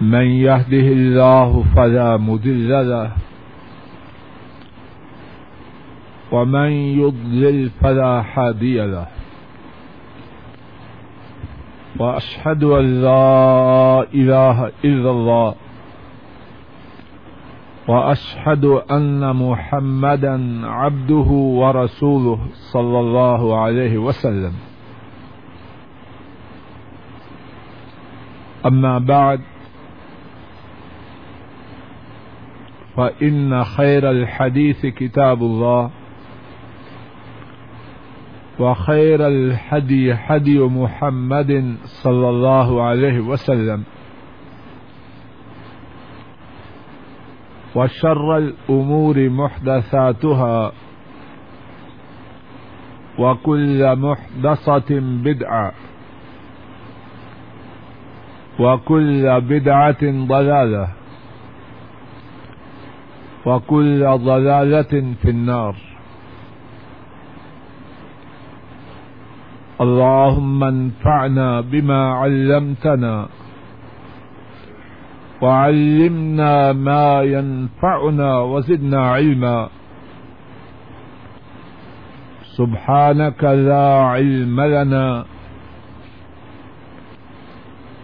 من يهده الله فلا مدل له ومن يضلل فلا حادي له وأشهد أن لا إله إلا الله وأشهد أن محمدا عبده ورسوله صلى الله عليه وسلم. أما بعد فإن خير الحديث كتاب الله وخير الحدي حدي محمد صلى الله عليه وسلم وشر الأمور محدثاتها وكل محدثة بدعة وكل بدعة ضلالة وكل ضلالة في النار. اللهم انفعنا بما علمتنا وعلمنا ما ينفعنا وزدنا علما. سبحانك لا علم لنا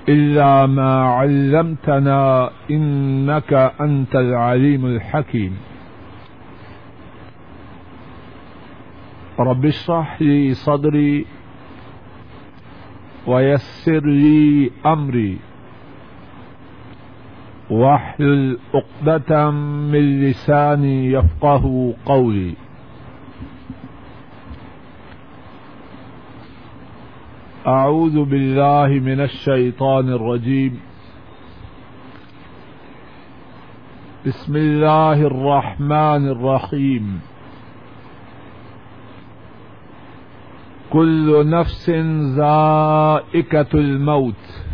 إلا ما علمتنا إنك أنت العليم الحكيم رب اشرح لي صدري ويسر لي أمري واحلل عقدة من لساني يفقه قولي أعوذ بالله من الشيطان الرجيم. بسم الله الرحمن الرحيم. كل نفس ذائقة الموت.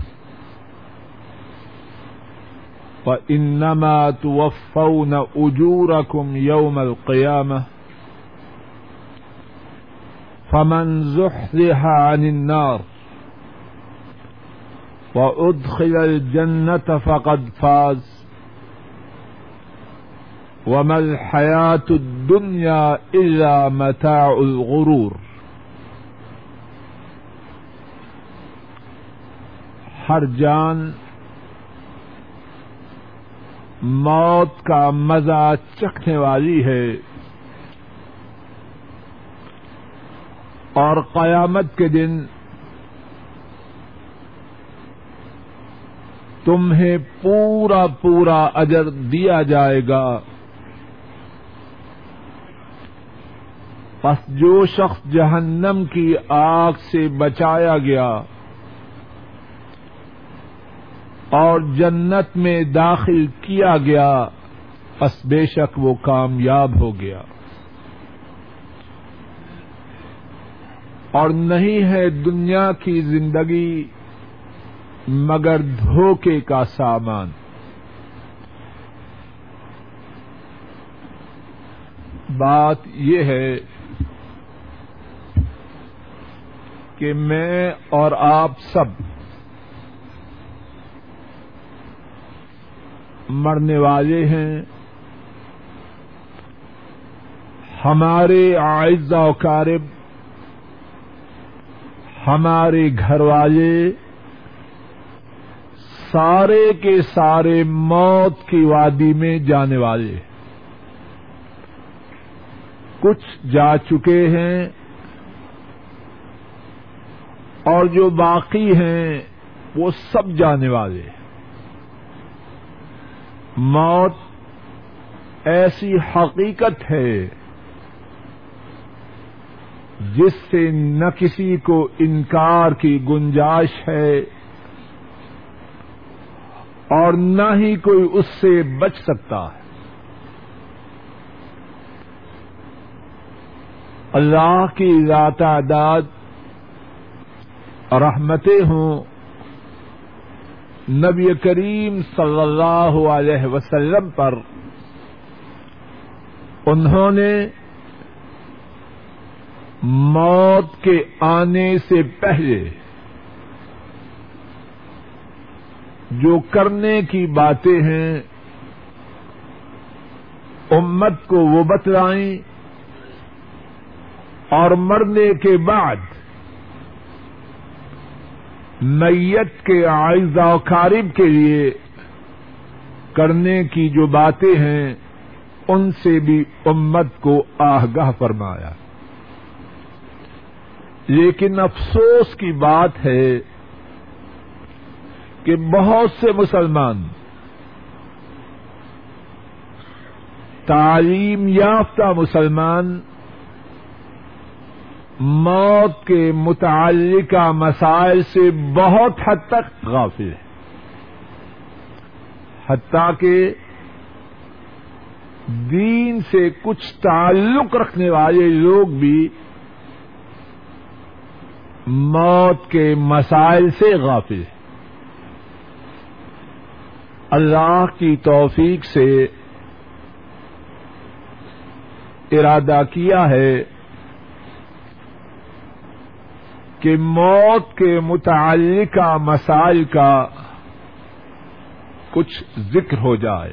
وإنما توفون أجوركم يوم القيامة. فمن زحزح عن النار وأدخل الجنة فقد فاز وما الحياة الدنيا إلا متاع الغرور ہر جان موت کا مزہ چکھنے والی ہے اور قیامت کے دن تمہیں پورا پورا اجر دیا جائے گا۔ پس جو شخص جہنم کی آگ سے بچایا گیا اور جنت میں داخل کیا گیا، پس بے شک وہ کامیاب ہو گیا۔ اور نہیں ہے دنیا کی زندگی مگر دھوکے کا سامان۔ بات یہ ہے کہ میں اور آپ سب مرنے والے ہیں۔ ہمارے آئزہ و کارب ہمارے گھر والے سارے کے سارے موت کی وادی میں جانے والے کچھ جا چکے ہیں اور جو باقی ہیں وہ سب جانے والے موت ایسی حقیقت ہے جس سے نہ کسی کو انکار کی گنجائش ہے اور نہ ہی کوئی اس سے بچ سکتا ہے۔ اللہ کی ذات اعداد، رحمتیں ہوں۔ نبی کریم صلی اللہ علیہ وسلم پر انہوں نے موت کے آنے سے پہلے جو کرنے کی باتیں ہیں، امت کو وہ بتلائیں اور مرنے کے بعد نیت کے آئزہ و قارب کے لیے کرنے کی جو باتیں ہیں، ان سے بھی امت کو آگاہ فرمایا۔ لیکن افسوس کی بات ہے کہ بہت سے مسلمان تعلیم یافتہ مسلمان موت کے متعلقہ مسائل سے بہت حد تک غافل ہے حتیٰ کہ دین سے کچھ تعلق رکھنے والے لوگ بھی موت کے مسائل سے غافل ہیں۔ اللہ کی توفیق سے ارادہ کیا ہے کہ موت کے متعلقہ مسائل کا کچھ ذکر ہو جائے۔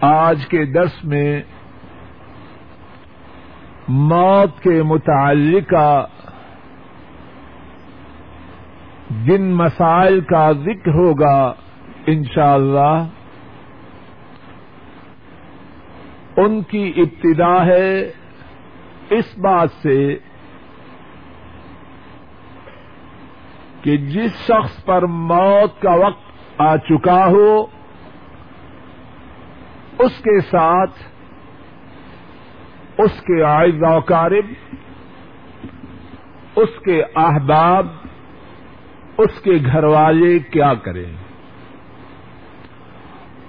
آج کے درس میں موت کے متعلقہ جن مسائل کا ذکر ہوگا انشاءاللہ، ان کی ابتدا ہے اس بات سے کہ جس شخص پر موت کا وقت آ چکا ہو، اس کے ساتھ اس کے آئز و قارب اس کے احباب، اس کے گھر والے کیا کریں؟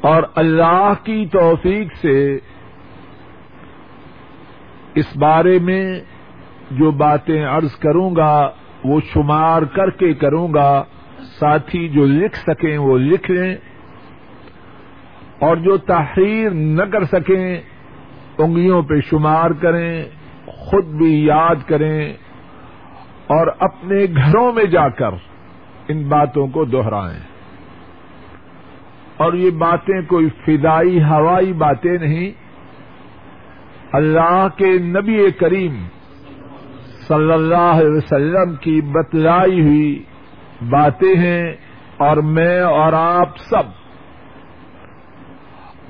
اور اللہ کی توفیق سے اس بارے میں جو باتیں عرض کروں گا، وہ شمار کر کے کروں گا۔ ساتھی جو لکھ سکیں وہ لکھ لیں، اور جو تحریر نہ کر سکیں انگلیوں پہ شمار کریں، خود بھی یاد کریں اور اپنے گھروں میں جا کر ان باتوں کو دوہرائیں اور یہ باتیں کوئی فدائی ہوائی باتیں نہیں۔ اللہ کے نبی کریم صلی اللہ علیہ وسلم کی بتلائی ہوئی باتیں ہیں اور میں اور آپ سب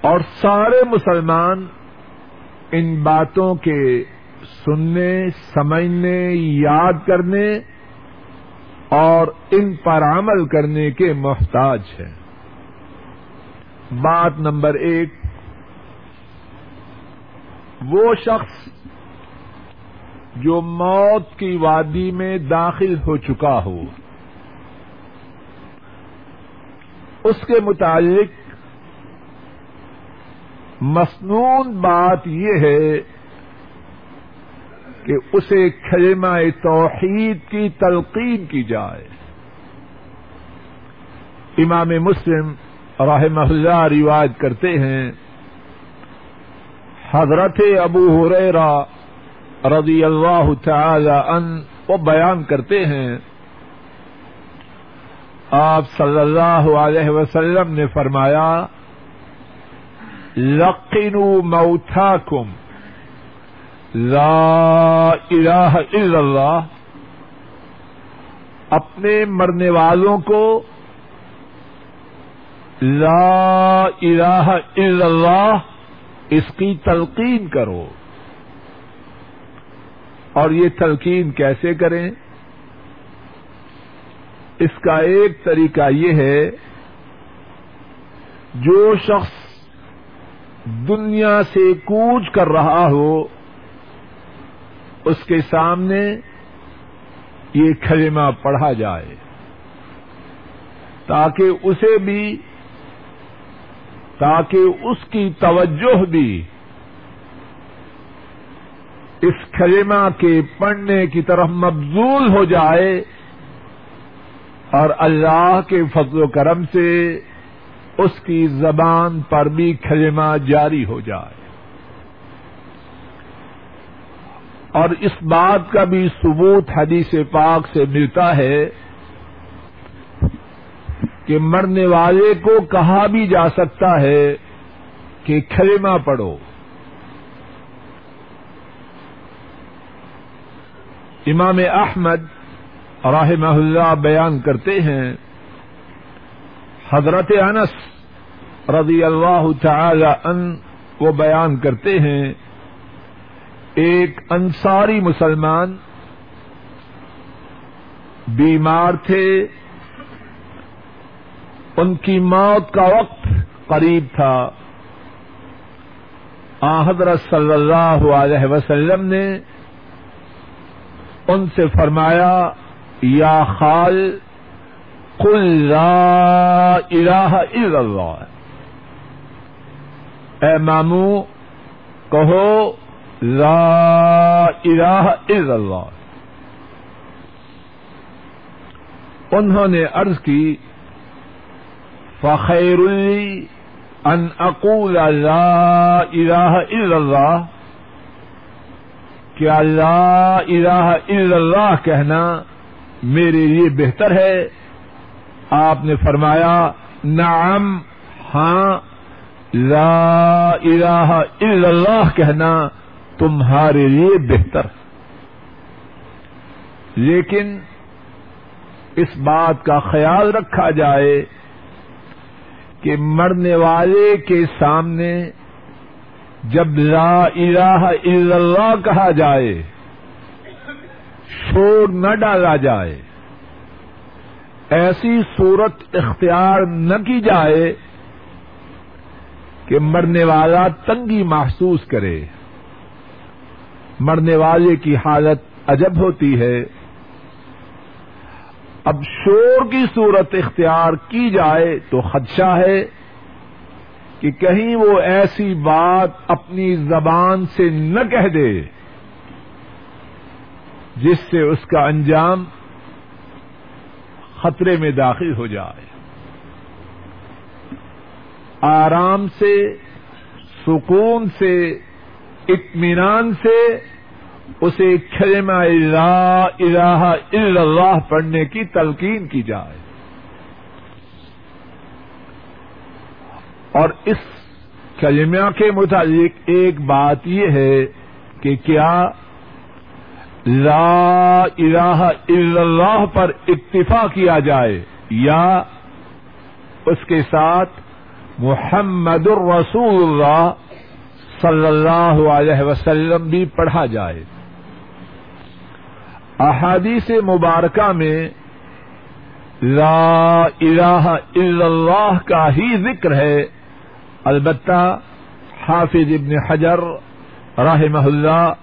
اور سارے مسلمان ان باتوں کے سننے، سمجھنے، یاد کرنے اور ان پر عمل کرنے کے محتاج ہیں۔ بات نمبر ایک، وہ شخص جو موت کی وادی میں داخل ہو چکا ہو۔ اس کے متعلق مصنون بات یہ ہے کہ اسے کلمہ توحید کی تلقین کی جائے۔ امام مسلم رحمہ اللہ روایت کرتے ہیں، حضرت ابو حریرا رضی اللہ تعالی ان وہ بیان کرتے ہیں، آپ صلی اللہ علیہ وسلم نے فرمایا لقنوا موتاکم. لا الہ الا اللہ. اپنے مرنے والوں کو لا الہ الا اللہ اس کی تلقین کرو. اور یہ تلقین کیسے کریں؟ اس کا ایک طریقہ یہ ہے، جو شخص دنیا سے کوچ کر رہا ہو، اس کے سامنے یہ کلمہ پڑھا جائے۔ تاکہ اسے بھی، تاکہ اس کی توجہ بھی اس کلمہ کے پڑھنے کی طرف مبزول ہو جائے اور اللہ کے فضل و کرم سے اس کی زبان پر بھی کلمہ جاری ہو جائے۔ اور اس بات کا بھی ثبوت حدیث پاک سے ملتا ہے کہ مرنے والے کو کہا بھی جا سکتا ہے کہ کلمہ پڑھو۔ امام احمد رحمہ اللہ بیان کرتے ہیں حضرت انس رضی اللہ تعالی ان وہ بیان کرتے ہیں، ایک انصاری مسلمان بیمار تھے، ان کی موت کا وقت قریب تھا۔ آ، حضرت صلی اللہ علیہ وسلم نے ان سے فرمایا، یا خال قل لا الہ الا اللہ۔ اے مامو، کہو لا الہ الا اللہ۔ انہوں نے عرض کی فخیر ان اقول لا الہ الا اللہ کیا لا الہ الا اللہ کہنا میرے لیے بہتر ہے؟ آپ نے فرمایا، نعم ہاں لا الہ الا اللہ کہنا تمہارے لیے بہتر۔ لیکن اس بات کا خیال رکھا جائے کہ مرنے والے کے سامنے جب لا الہ الا اللہ کہا جائے، شور نہ ڈالا جائے۔ ایسی صورت اختیار نہ کی جائے کہ مرنے والا تنگی محسوس کرے۔ مرنے والے کی حالت عجب ہوتی ہے۔ اب شور کی صورت اختیار کی جائے تو خدشہ ہے کہ کہیں وہ ایسی بات اپنی زبان سے نہ کہہ دے جس سے اس کا انجام خطرے میں داخل ہو جائے۔ آرام سے، سکون سے، اطمینان سے اسے کلمہ لا الہ الا اللہ پڑھنے کی تلقین کی جائے۔ اور اس کلمہ کے متعلق ایک بات یہ ہے کہ کیا لا الہ الا اللہ پر اکتفا کیا جائے یا اس کے ساتھ محمد الرسول اللہ صلی اللہ علیہ وسلم بھی پڑھا جائے۔ احادیث مبارکہ میں لا الہ الا اللہ کا ہی ذکر ہے۔ البتہ حافظ ابن حجر رحمہ اللہ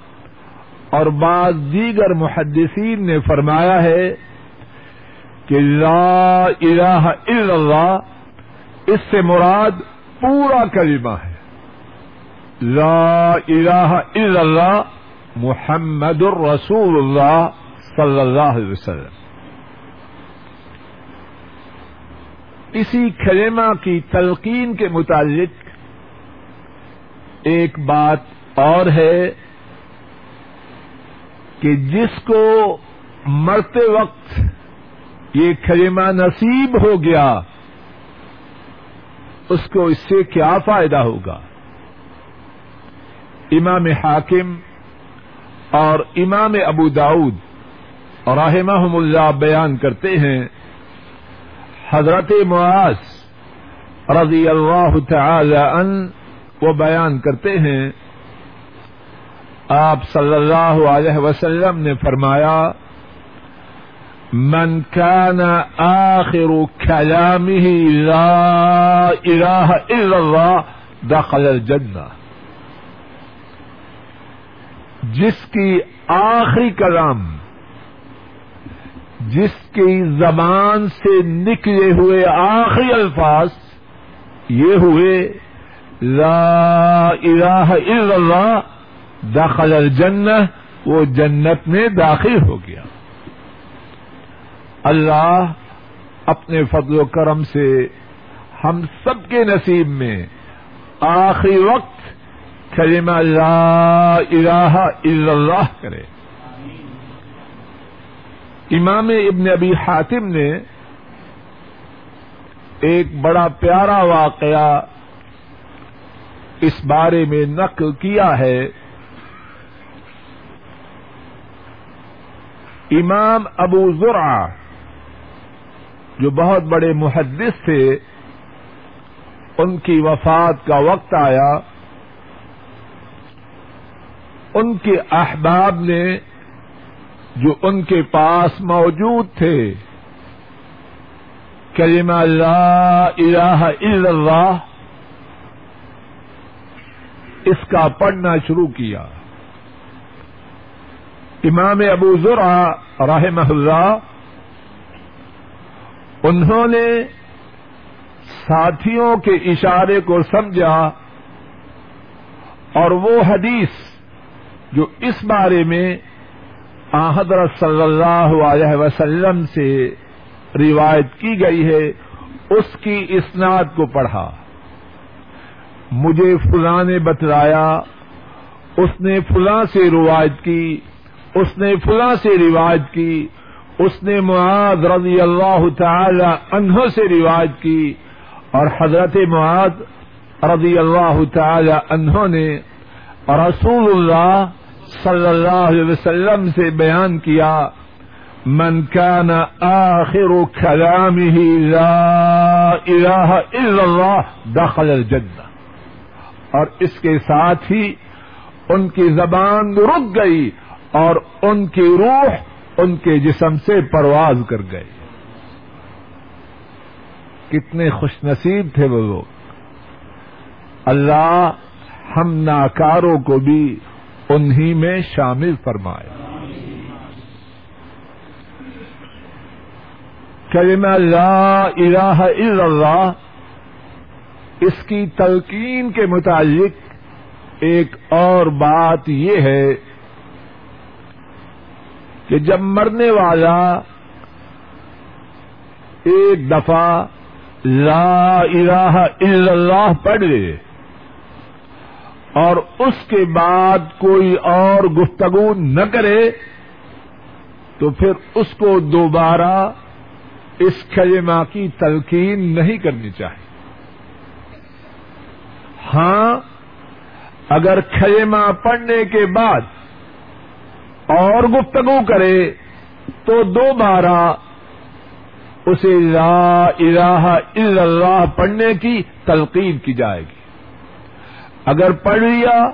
اور بعض دیگر محدثین نے فرمایا ہے کہ لا الہ الا اللہ، اس سے مراد پورا کلمہ ہے۔ لا الہ الا اللہ، محمد الرسول اللہ صلی اللہ علیہ وسلم۔ اسی کلمہ کی تلقین کے متعلق ایک بات اور ہے۔ کہ جس کو مرتے وقت یہ کلمہ نصیب ہو گیا، اس کو اس سے کیا فائدہ ہوگا؟ امام حاکم اور امام ابو داود اور رحمہم اللہ بیان کرتے ہیں، حضرت معاذ رضی اللہ تعالی ان وہ بیان کرتے ہیں آپ صلی اللہ علیہ وسلم نے فرمایا، من كان آخر كلامه لا إله إلا الله دخل الجنة جس کی آخری کلام، جس کی زبان سے نکلے ہوئے آخری الفاظ، یہ ہوئے، لا الہ الا اللہ دخل الجنہ، وہ جنت میں داخل ہو گیا۔ اللہ اپنے فضل و کرم سے ہم سب کے نصیب میں آخری وقت کلمہ لا الہ الا اللہ کرے۔ امام ابن ابی حاتم نے ایک بڑا پیارا واقعہ اس بارے میں نقل کیا ہے۔ امام ابو ذرا جو بہت بڑے محدث تھے، ان کی وفات کا وقت آیا۔ ان کے احباب نے، جو ان کے پاس موجود تھے، کلمہ لا الہ الا اللہ، اس کا پڑھنا شروع کیا۔ امام ابو ذرا رحمہ اللہ، انہوں نے ساتھیوں کے اشارے کو سمجھا اور وہ حدیث جو اس بارے میں حضرت صلی اللہ علیہ وسلم سے روایت کی گئی ہے، اس کی اسناد کو پڑھا۔ مجھے فلاں نے بتلایا، اس نے فلاں سے روایت کی اس نے فلاں سے روایت کی، اس نے معاذ رضی اللہ تعالی عنہ سے روایت کی اور حضرت معاذ رضی اللہ تعالی عنہ نے رسول اللہ صلی اللہ علیہ وسلم سے بیان کیا، من كان آخر كلامه لا الہ الا اللہ دخل الجنہ۔ اور اس کے ساتھ ہی ان کی زبان رک گئی اور ان کی روح ان کے جسم سے پرواز کر گئی۔ کتنے خوش نصیب تھے وہ لوگ۔ اللہ ہم ناکاروں کو بھی انہی میں شامل فرمائے۔ کلمہ لا الہ الا اللہ، اس کی تلقین کے متعلق ایک اور بات یہ ہے کہ جب مرنے والا ایک دفعہ لا الہ الا اللہ پڑھ لے اور اس کے بعد کوئی اور گفتگو نہ کرے تو پھر اس کو دوبارہ اس کلمہ کی تلقین نہیں کرنی چاہیے۔ ہاں اگر کلمہ پڑھنے کے بعد اور گفتگو کرے تو دوبارہ اسے لا الہ الا اللہ پڑھنے کی تلقین کی جائے گی۔ اگر پڑھ لیا،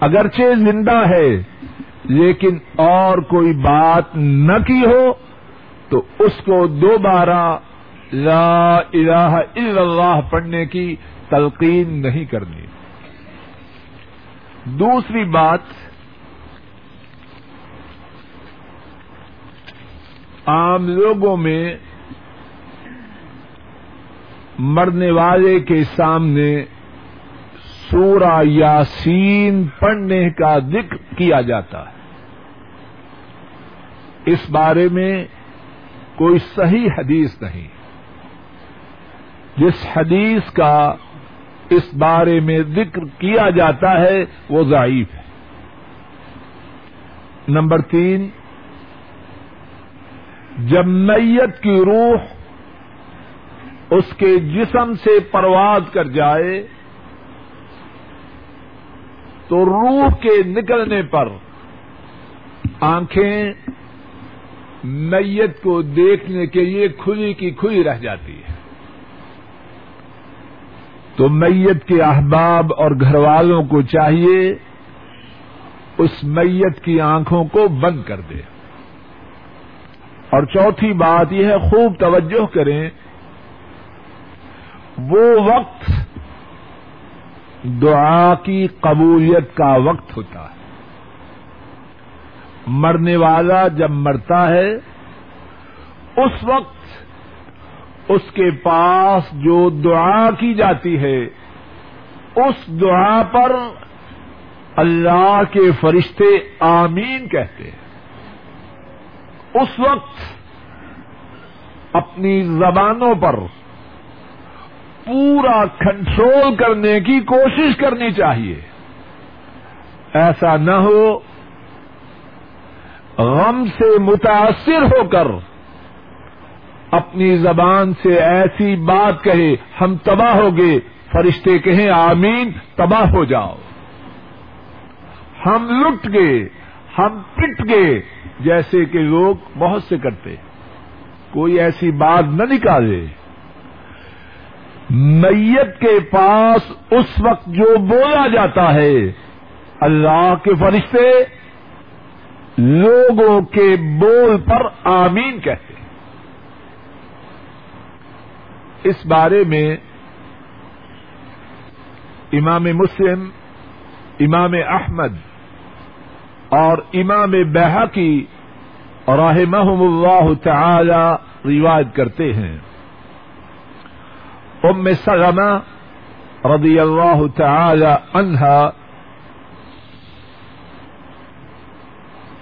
اگرچہ زندہ ہے، لیکن اور کوئی بات نہ کی ہو، تو اس کو دوبارہ لا الہ الا اللہ پڑھنے کی تلقین نہیں کرنی۔ دوسری بات عام لوگوں میں مرنے والے کے سامنے سورہ یاسین پڑھنے کا ذکر کیا جاتا ہے۔ اس بارے میں کوئی صحیح حدیث نہیں۔ جس حدیث کا اس بارے میں ذکر کیا جاتا ہے وہ ضعیف ہے۔ نمبر تین جب میت کی روح اس کے جسم سے پرواز کر جائے، تو روح کے نکلنے پر آنکھیں میت کو دیکھنے کے لیے کھلی کی کھلی رہ جاتی ہے تو میت کے احباب اور گھر والوں کو چاہیے اس میت کی آنکھوں کو بند کر دے۔ اور چوتھی بات یہ ہے، خوب توجہ کریں۔ وہ وقت دعا کی قبولیت کا وقت ہوتا ہے۔ مرنے والا جب مرتا ہے، اس وقت اس کے پاس جو دعا کی جاتی ہے، اس دعا پر اللہ کے فرشتے آمین کہتے ہیں۔ اس وقت اپنی زبانوں پر پورا کنٹرول کرنے کی کوشش کرنی چاہیے۔ ایسا نہ ہو، غم سے متاثر ہو کر اپنی زبان سے ایسی بات کہے، ہم تباہ ہو گئے، فرشتے کہیں، آمین، تباہ ہو جاؤ۔ ہم لٹ گئے، ہم پٹ گئے جیسے کہ لوگ بہت سے کرتے کوئی ایسی بات نہ نکالے۔ میت کے پاس اس وقت جو بولا جاتا ہے، اللہ کے فرشتے لوگوں کے بول پر آمین کہتے ہیں۔ اس بارے میں امام مسلم، امام احمد اور امام بہا کی رحمہم اللہ تعالی روایت کرتے ہیں۔ ام سلمہ رضی اللہ تعالی عنہا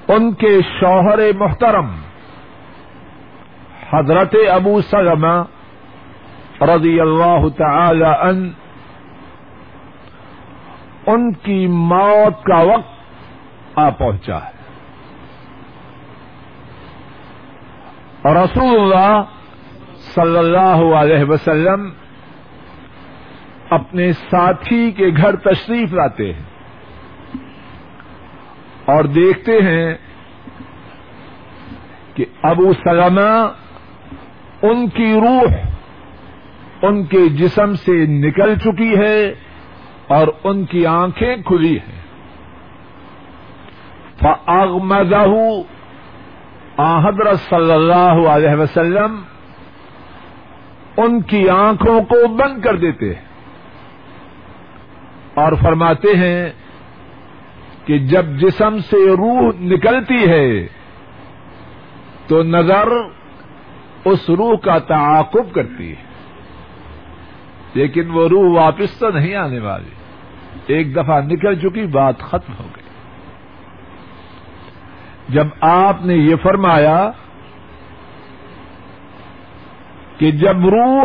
ان کے شوہر محترم حضرت ابو سلمہ رضی اللہ تعالی عنہ ان کی موت کا وقت آ پہنچا ہے۔ اور رسول اللہ صلی اللہ علیہ وسلم اپنے ساتھی کے گھر تشریف لاتے ہیں اور دیکھتے ہیں کہ ابو سلمہ ان کی روح ان کے جسم سے نکل چکی ہے اور ان کی آنکھیں کھلی ہیں۔ فاغمزہ حضرت صلی اللہ علیہ وسلم ان کی آنکھوں کو بند کر دیتے ہیں اور فرماتے ہیں کہ جب جسم سے روح نکلتی ہے تو نظر اس روح کا تعاقب کرتی ہے لیکن وہ روح واپس تو نہیں آنے والی ایک دفعہ نکل چکی بات ختم ہو گئی جب آپ نے یہ فرمایا کہ جب روح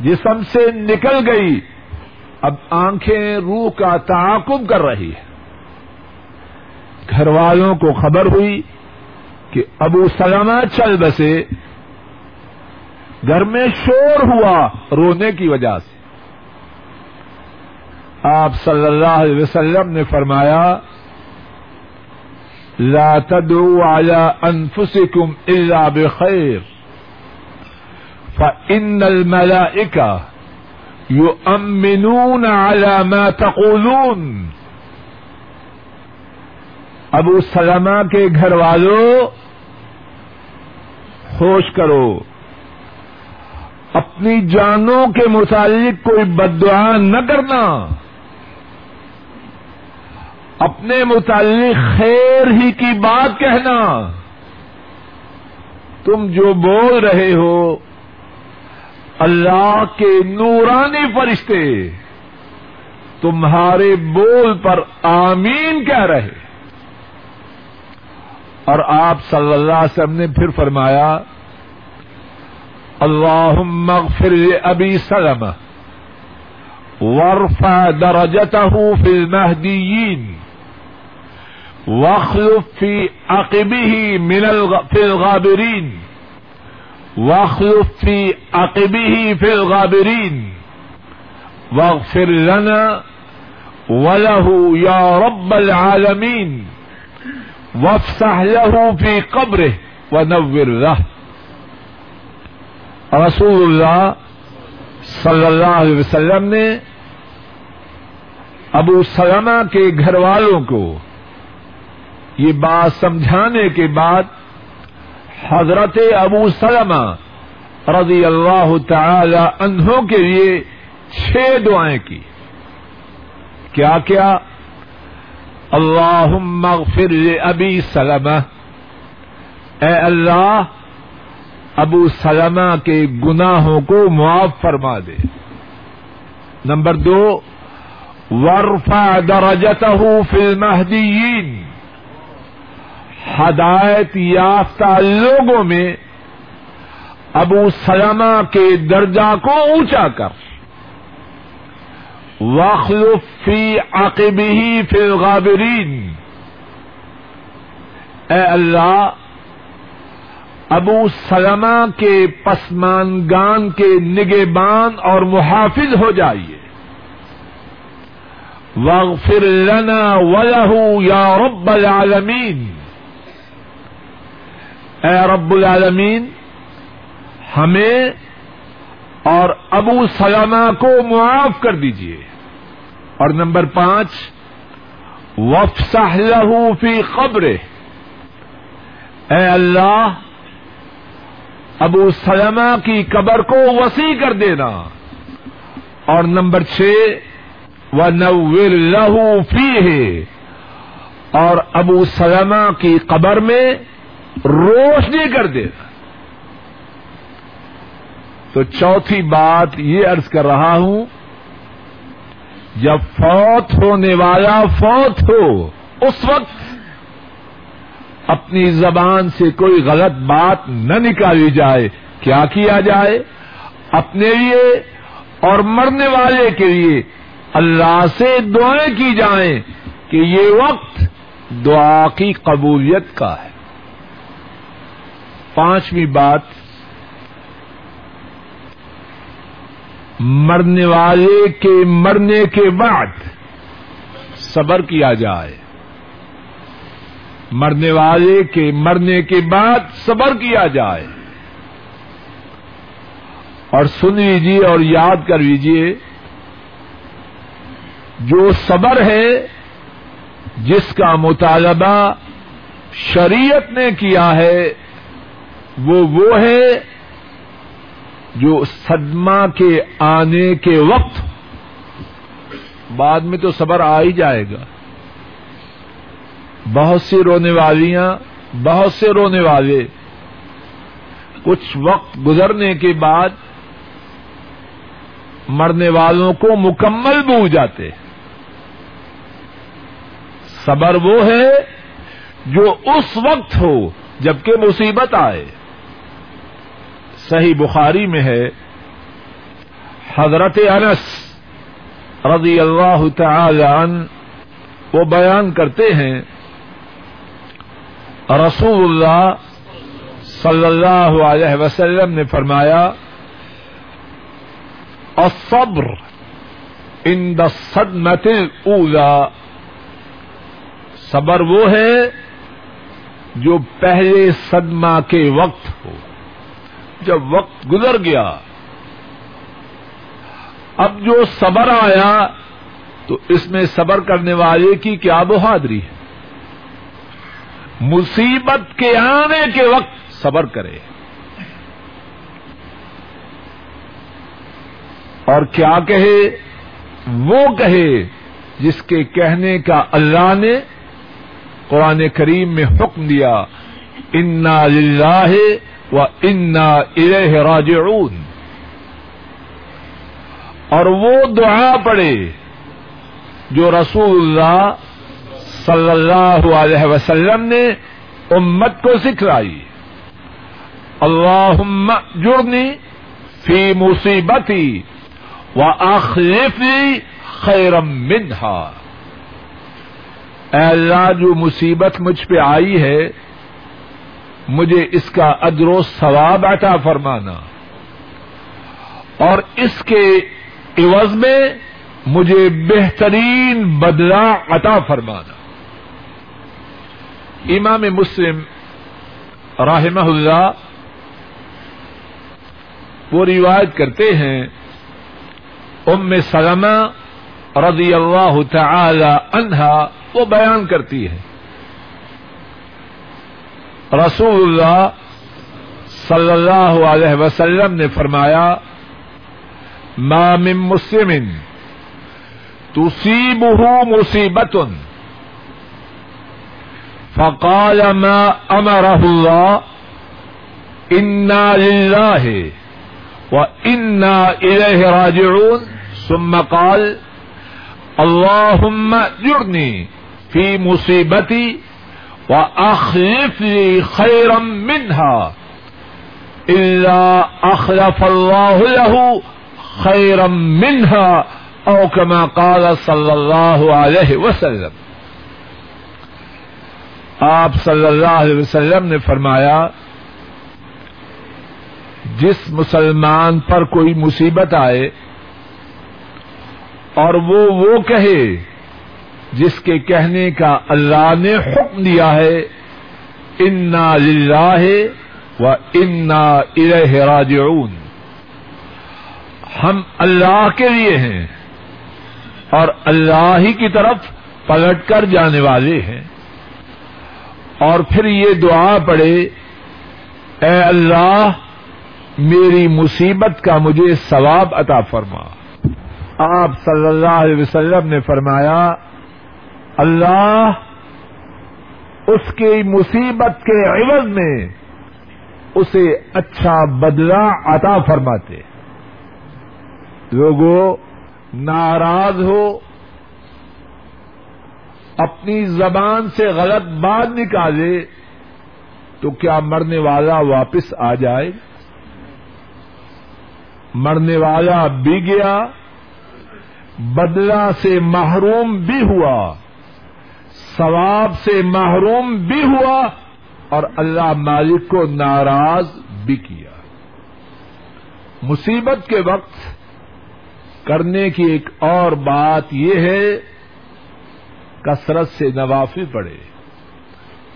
جسم سے نکل گئی، اب آنکھیں روح کا تعاقب کر رہی ہے گھر والوں کو خبر ہوئی کہ ابو سلامہ چل بسے۔ گھر میں شور ہوا رونے کی وجہ سے۔ آپ صلی اللہ علیہ وسلم نے فرمایا لا تدعوا على انفسكم الا بخير. فان الملائكه يؤمنون على ما تقولون. ابو سلمہ کے گھر والوں ہوش کرو. اپنی جانوں کے متعلق کوئی بدعا نہ کرنا. اپنے متعلق خیر ہی کی بات کہنا۔ تم جو بول رہے ہو، اللہ کے نورانی فرشتے، تمہارے بول پر آمین کہہ رہے۔ اور آپ صلی اللہ علیہ وسلم نے پھر فرمایا اللہ مغفر ابی سلم ورفع درجته في المهديين واخلف في عقبه من في الغابرين. واخلف في عقبه في واغفر لنا وله يا رب العالمين. وافسح له في قبره ونور له. رسول اللہ صلی اللہ علیہ وسلم نے ابو سلمہ کے گھر والوں کو یہ بات سمجھانے کے بعد حضرت ابو سلمہ رضی اللہ تعالی عنہ کے لیے چھ دعائیں کی۔ کیا کیا؟ اللہ مغفر ابی سلمہ۔ اے اللہ، ابو سلمہ کے گناہوں کو معاف فرما دے۔ نمبر دو ورفا درجت فی المہدیین۔ ہدایت یافتہ لوگوں میں ابو سلمہ کے درجہ کو اونچا کر۔ واخلف فی عقبی فی الغابرین اے اللہ، ابو سلمہ کے پسمانگان کے نگہبان اور محافظ ہو جائیے۔ واغفر لنا ولہ یا رب العالمین۔ اے رب العالمین، ہمیں اور ابو سلامہ کو معاف کر دیجیے اور نمبر پانچ وفسح لہو فی قبر اے اللہ، ابو سلمہ کی قبر کو وسیع کر دینا۔ اور نمبر چھ و نور لہو فی ہے اور ابو سلمہ کی قبر میں روشنی کر دینا تو چوتھی بات یہ عرض کر رہا ہوں، جب فوت ہونے والا فوت ہو، اس وقت اپنی زبان سے کوئی غلط بات نہ نکالی جائے، کیا کیا جائے؟ اپنے لیے اور مرنے والے کے لیے اللہ سے دعائیں کی جائیں کہ یہ وقت دعا کی قبولیت کا ہے۔ پانچویں بات، مرنے والے کے مرنے کے بعد صبر کیا جائے۔ مرنے والے کے مرنے کے بعد صبر کیا جائے۔ اور سن لیجیے اور یاد کر لیجیے جو صبر ہے، جس کا مطالبہ شریعت نے کیا ہے وہ وہ ہے جو صدمہ کے آنے کے وقت بعد میں تو صبر آ ہی جائے گا۔ بہت سی رونے والیاں، بہت سے رونے والے کچھ وقت گزرنے کے بعد مرنے والوں کو مکمل بھول جاتے۔ صبر وہ ہے جو اس وقت ہو جبکہ مصیبت آئے۔ صحیح بخاری میں ہے۔ حضرت انس رضی اللہ تعالی عنہ وہ بیان کرتے ہیں رسول اللہ صلی اللہ علیہ وسلم نے فرمایا، الصبر ان دا اولا صبر وہ ہے جو پہلے صدمہ کے وقت ہو۔ جب وقت گزر گیا، اب جو صبر آیا، تو اس میں صبر کرنے والے کی کیا بہادری ہے؟ مصیبت کے آنے کے وقت صبر کرے۔ اور کیا کہے؟ وہ کہے جس کے کہنے کا اللہ نے قرآن کریم میں حکم دیا، انا للہ و انا الہ راجعون۔ اور وہ دعا پڑے جو رسول اللہ صلی اللہ علیہ وسلم نے امت کو سکھلائی اللہ جڑنی فی مصیبتی و آخری خیرم منہا۔ اے اللہ، جو مصیبت مجھ پہ آئی ہے مجھے اس کا ادر و ثواب عطا فرمانا۔ اور اس کے عوض میں مجھے بہترین بدلہ عطا فرمانا۔ امام مسلم راہمہ اللہ وہ روایت کرتے ہیں، ام سلمہ رضی اللہ تعالی عنہا وہ بیان کرتی ہے۔ رسول اللہ صلی اللہ علیہ وسلم نے فرمایا، ما من مسلم تصيبه مصیبت فقال ما امره الله انا للہ و انا الیہ راجعون ثم قال اللهم جرنی فی مصیبتی و اخلف لی خیرا منها الا اخلف اللہ له خیرا منها او كما قال صلی اللہ علیہ وسلم آپ صلی اللہ علیہ وسلم نے فرمایا، جس مسلمان پر کوئی مصیبت آئے اور وہ وہ کہے جس کے کہنے کا اللہ نے حکم دیا ہے، انا للہ و انا الہ راجعون ہم اللہ کے لیے ہیں اور اللہ ہی کی طرف پلٹ کر جانے والے ہیں۔ اور پھر یہ دعا پڑے اے اللہ، میری مصیبت کا مجھے ثواب عطا فرما۔ آپ صلی اللہ علیہ وسلم نے فرمایا اللہ اس کی مصیبت کے عوض میں اسے اچھا بدلہ عطا فرماتے۔ لوگوں ناراض ہو۔ اپنی زبان سے غلط بات نکالے تو کیا مرنے والا واپس آ جائے؟ مرنے والا بھی گیا، بدلہ سے محروم بھی ہوا۔ ثواب سے محروم بھی ہوا اور اللہ مالک کو ناراض بھی کیا۔ مصیبت کے وقت کرنے کی ایک اور بات یہ ہے، کثرت سے نوافی پڑے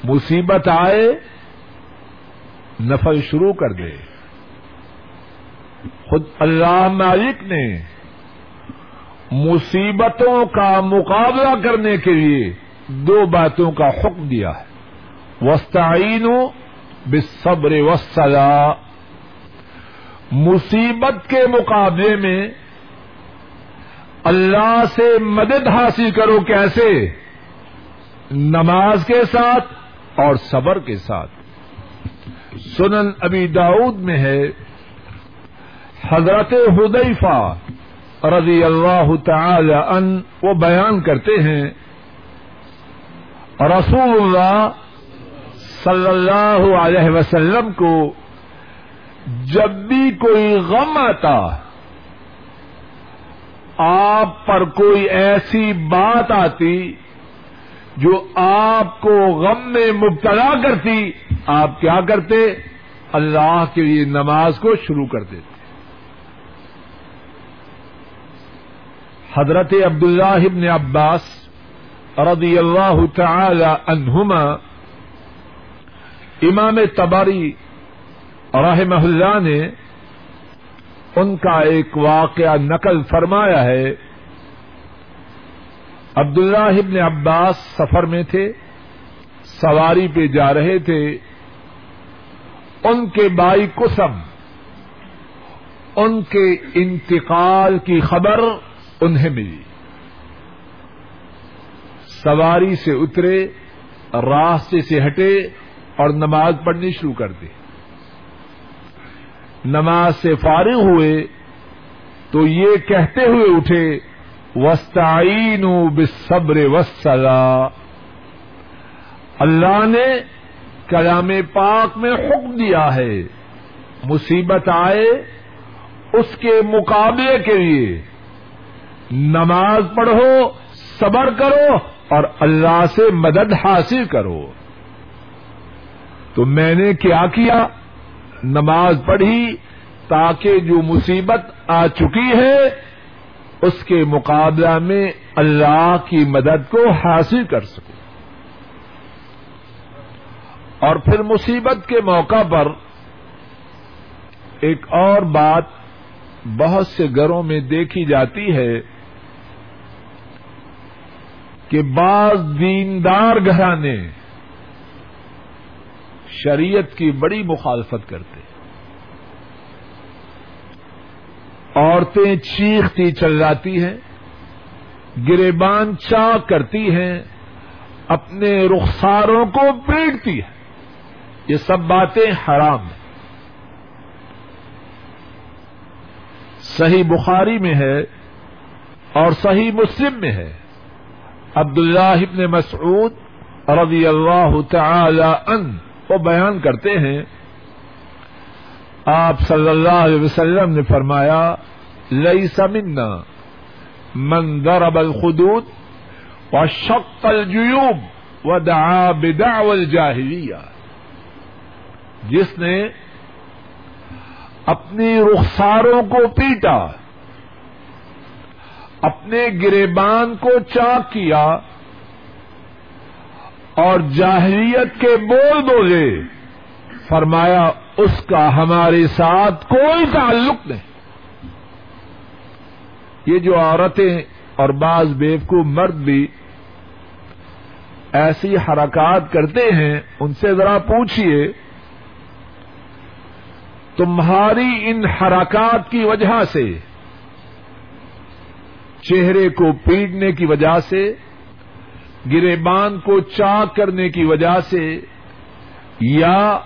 مصیبت آئے، نفل شروع کر دے۔ خود اللہ مالک نے مصیبتوں کا مقابلہ کرنے کے لیے دو باتوں کا حکم دیا ہے۔ وسطین بصبر وسلا مصیبت کے مقابلے میں اللہ سے مدد حاصل کرو کیسے؟ نماز کے ساتھ اور صبر کے ساتھ۔ سنن ابی داود میں ہے، حضرت حدیفہ رضی اللہ تعالی ان وہ بیان کرتے ہیں رسول اللہ صلی اللہ علیہ وسلم کو جب بھی کوئی غم آتا، آپ پر کوئی ایسی بات آتی جو آپ کو غم میں مبتلا کرتی، آپ کیا کرتے؟ اللہ کے لیے نماز کو شروع کر دیتے۔ حضرت عبداللہ ابن عباس رضی اللہ تعالی عنہما، امام تباری رحمہ اللہ نے ان کا ایک واقعہ نقل فرمایا ہے۔ عبداللہ ابن عباس سفر میں تھے، سواری پہ جا رہے تھے۔ ان کے بائی کسم ان کے انتقال کی خبر انہیں ملی۔ سواری سے اترے، راستے سے ہٹے اور نماز پڑھنی شروع کر دی۔ نماز سے فارغ ہوئے تو یہ کہتے ہوئے اٹھے وسطین بصبر وسلا اللہ نے کلام پاک میں حکم دیا ہے، مصیبت آئے اس کے مقابلے کے لیے۔ نماز پڑھو، صبر کرو اور اللہ سے مدد حاصل کرو۔ تو میں نے کیا کیا؟ نماز پڑھی تاکہ جو مصیبت آ چکی ہے، اس کے مقابلہ میں اللہ کی مدد کو حاصل کر سکوں۔ اور پھر مصیبت کے موقع پر ایک اور بات بہت سے گھروں میں دیکھی جاتی ہے۔ کہ بعض دیندار گھرانے شریعت کی بڑی مخالفت کرتے عورتیں چیختی چل جاتی ہیں، گریبان چاک کرتی ہیں، اپنے رخساروں کو پیٹتی ہے یہ سب باتیں حرام ہیں۔ صحیح بخاری میں ہے اور صحیح مسلم میں ہے۔ عبداللہ ابن مسعود رضی اللہ تعالی ان وہ بیان کرتے ہیں۔ آپ صلی اللہ علیہ وسلم نے فرمایا لئی سمنا من ضرب الخدود و شق الجیوب و دعا بدعو الجاہلیہ۔ جس نے اپنی رخساروں کو پیٹا اپنے گریبان کو چاک کیا اور جاہلیت کے بول بولے۔ فرمایا، اس کا ہمارے ساتھ کوئی تعلق نہیں۔ یہ جو عورتیں اور بعض بیوقوف مرد بھی ایسی حرکات کرتے ہیں، ان سے ذرا پوچھیے تمہاری ان حرکات کی وجہ سے چہرے کو پیٹنے کی وجہ سے گرے بان کو چاک کرنے کی وجہ سے، یا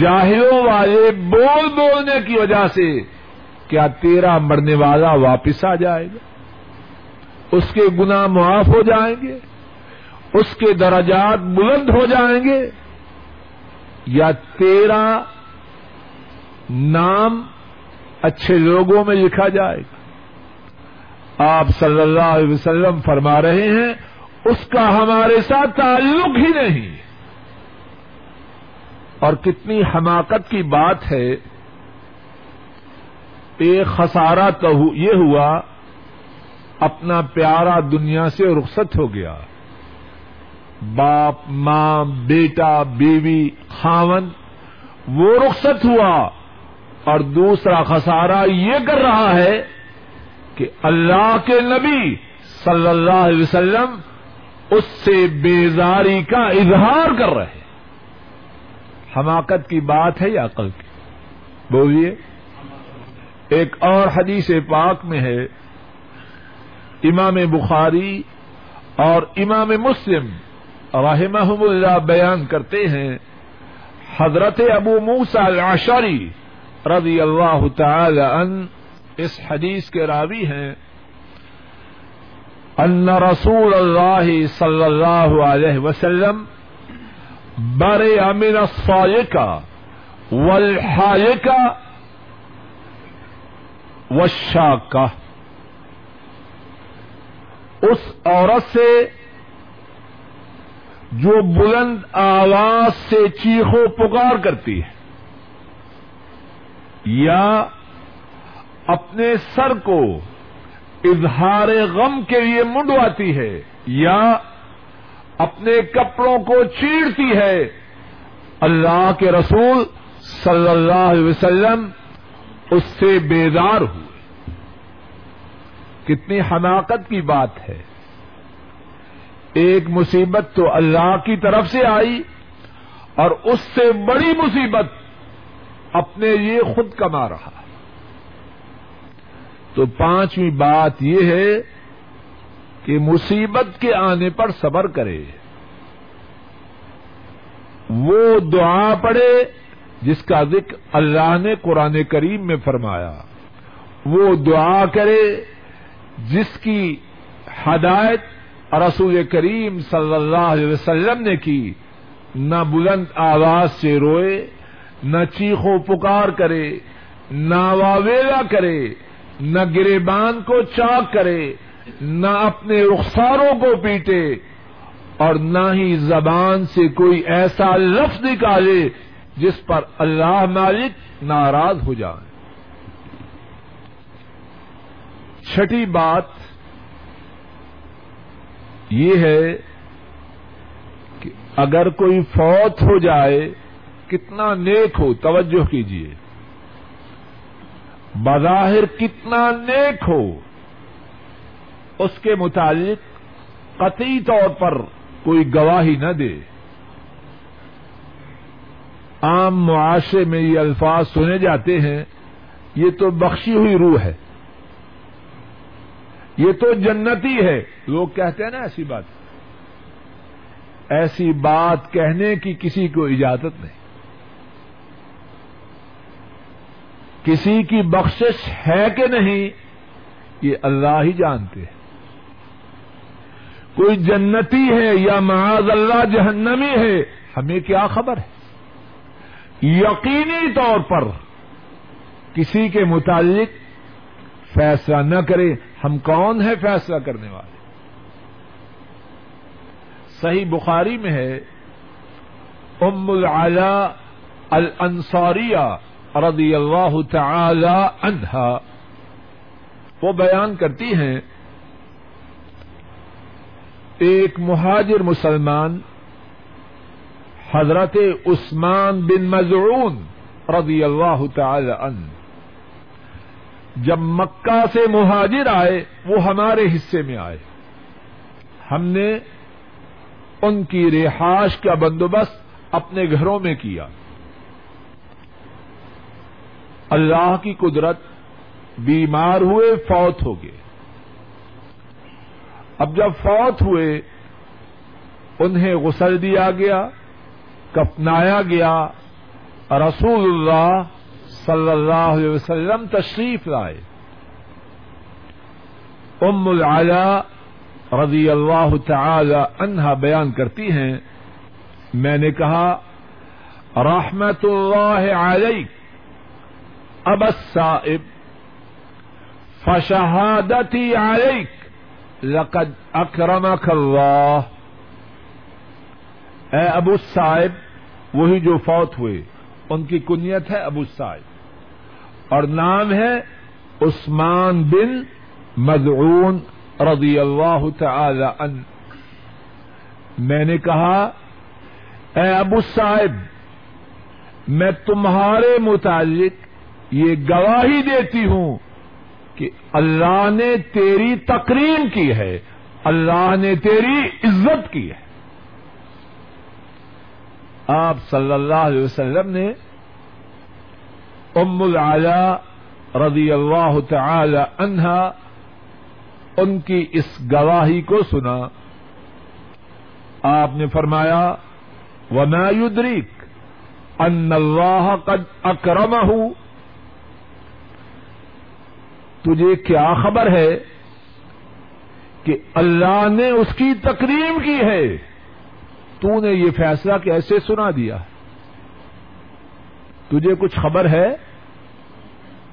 جاہلوں والے بول بولنے کی وجہ سے کیا تیرا مرنے والا واپس آ جائے گا؟ اس کے گنا معاف ہو جائیں گے؟ اس کے درجات بلند ہو جائیں گے؟ یا تیرا نام اچھے لوگوں میں لکھا جائے گا؟ آپ صلی اللہ علیہ وسلم فرما رہے ہیں، اس کا ہمارے ساتھ تعلق ہی نہیں۔ اور کتنی حماقت کی بات ہے۔ ایک خسارہ تو یہ ہوا، اپنا پیارا دنیا سے رخصت ہو گیا۔ باپ، ماں، بیٹا، بیوی، خاون، وہ رخصت ہوا۔ اور دوسرا خسارہ یہ کر رہا ہے کہ اللہ کے نبی صلی اللہ علیہ وسلم اس سے بیزاری کا اظہار کر رہے حماقت کی بات ہے یا عقل کی؟ بولیے۔ ایک اور حدیث پاک میں ہے۔ امام بخاری اور امام مسلم رحمہ اللہ بیان کرتے ہیں۔ حضرت ابو موسا العشری رضی اللہ تعالی ان اس حدیث کے راوی ہیں، ان رسول اللہ صلی اللہ علیہ وسلم بر امن کا ولحال کا وشا کا اس عورت سے جو بلند آواز سے چیخو پکار کرتی ہے، یا اپنے سر کو اظہار غم کے لیے منڈواتی ہے یا اپنے کپڑوں کو چیڑتی ہے، اللہ کے رسول صلی اللہ علیہ وسلم اس سے بیدار ہوئے۔ کتنی حماقت کی بات ہے۔ ایک مصیبت تو اللہ کی طرف سے آئی اور اس سے بڑی مصیبت اپنے لیے خود کما رہا۔ تو پانچویں بات یہ ہے کہ مصیبت کے آنے پر صبر کرے۔ وہ دعا پڑے جس کا ذکر اللہ نے قرآن کریم میں فرمایا۔ وہ دعا کرے جس کی ہدایت رسول کریم صلی اللہ علیہ وسلم نے کی۔ نہ بلند آواز سے روئے، نہ چیخو پکار کرے، نہ واویلا کرے۔ نہ گریبان کو چاک کرے، نہ اپنے رخساروں کو پیٹے، اور نہ ہی زبان سے کوئی ایسا لفظ نکالے جس پر اللہ مالک ناراض ہو جائے۔ چھٹی بات یہ ہے کہ اگر کوئی فوت ہو جائے، کتنا نیک ہو، توجہ کیجیے بظاہر کتنا نیک ہو۔ اس کے متعلق قطعی طور پر کوئی گواہی نہ دے۔ عام معاشرے میں یہ الفاظ سنے جاتے ہیں، یہ تو بخشی ہوئی روح ہے۔ یہ تو جنتی ہے۔ لوگ کہتے ہیں نا ایسی بات۔ ایسی بات کہنے کی کسی کو اجازت نہیں۔ کسی کی بخشش ہے کہ نہیں، یہ اللہ ہی جانتے ہیں۔ کوئی جنتی ہے یا معاذ اللہ جہنمی ہے، ہمیں کیا خبر ہے؟ یقینی طور پر کسی کے متعلق فیصلہ نہ کرے، ہم کون ہیں فیصلہ کرنے والے؟ صحیح بخاری میں ہے، ام العلا الانصاریہ رضی اللہ تعالی عنہا۔ وہ بیان کرتی ہیں، ایک مہاجر مسلمان، حضرت عثمان بن مزعون رضی اللہ تعالی عنہ۔ جب مکہ سے مہاجر آئے، وہ ہمارے حصے میں آئے۔ ہم نے ان کی رہائش کا بندوبست اپنے گھروں میں کیا۔ اللہ کی قدرت بیمار ہوئے، فوت ہو گئے۔ اب جب فوت ہوئے، انہیں غسل دیا گیا، کفنایا گیا، رسول اللہ صلی اللہ علیہ وسلم تشریف لائے۔ ام العلا رضی اللہ تعالی عنہا بیان کرتی ہیں، میں نے کہا، رحمت اللہ علیک اب الصائب فشہادتی علیک لقد اکرمک اللہ۔ اے ابو صاحب وہی جو فوت ہوئے، ان کی کنیت ہے ابو صاحب اور نام ہے عثمان بن مدعون رضی اللہ تعالی عنہ۔ میں نے کہا، اے ابو صاحب میں تمہارے متعلق یہ گواہی دیتی ہوں کہ اللہ نے تیری تقریم کی ہے، اللہ نے تیری عزت کی ہے۔ آپ صلی اللہ علیہ وسلم نے ام العلا رضی اللہ تعالی عنہا ان کی اس گواہی کو سنا۔ آپ نے فرمایا، وما يدرك ان اللہ قد اکرمہ تجھے کیا خبر ہے کہ اللہ نے اس کی تکریم کی ہے؟ تو نے یہ فیصلہ کیسے سنا دیا؟ تجھے کچھ خبر ہے؟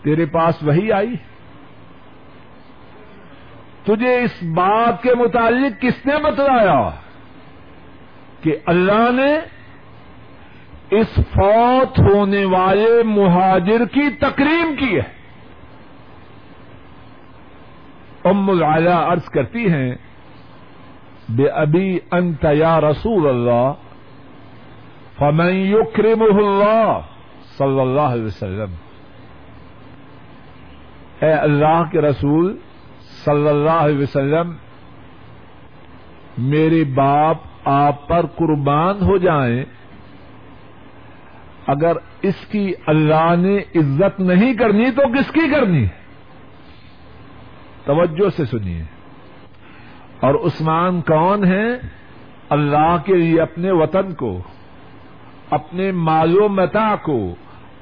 تیرے پاس وہی آئی؟ تجھے اس بات کے متعلق کس نے بتلایا کہ اللہ نے اس فوت ہونے والے مہاجر کی تکریم کی ہے؟ ام العلا عرض کرتی ہیں، بے ابھی انت یا رسول اللہ، فمن یکرمہ اللہ، صلی اللہ علیہ وسلم۔ اے اللہ کے رسول، صلی اللہ علیہ وسلم، میرے باپ آپ پر قربان ہو جائیں۔ اگر اس کی اللہ نے عزت نہیں کرنی تو کس کی کرنی؟ ہے توجہ سے سنیے۔ اور عثمان کون ہے اللہ کے لیے اپنے وطن کو، اپنے مال و متا کو،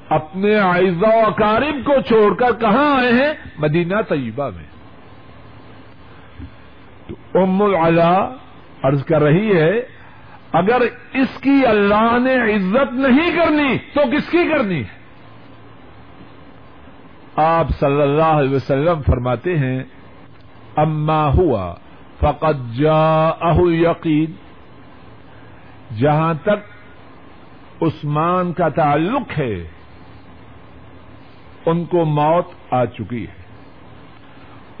اپنے و اکارب کو چھوڑ کر کہاں آئے ہیں؟ مدینہ طیبہ میں۔ تو ام العلا عرض کر رہی ہے، اگر اس کی اللہ نے عزت نہیں کرنی تو کس کی کرنی؟ ہے آپ صلی اللہ علیہ وسلم فرماتے ہیں اما ہوا فقط جا یقین جہاں تک عثمان کا تعلق ہے، ان کو موت آ چکی ہے۔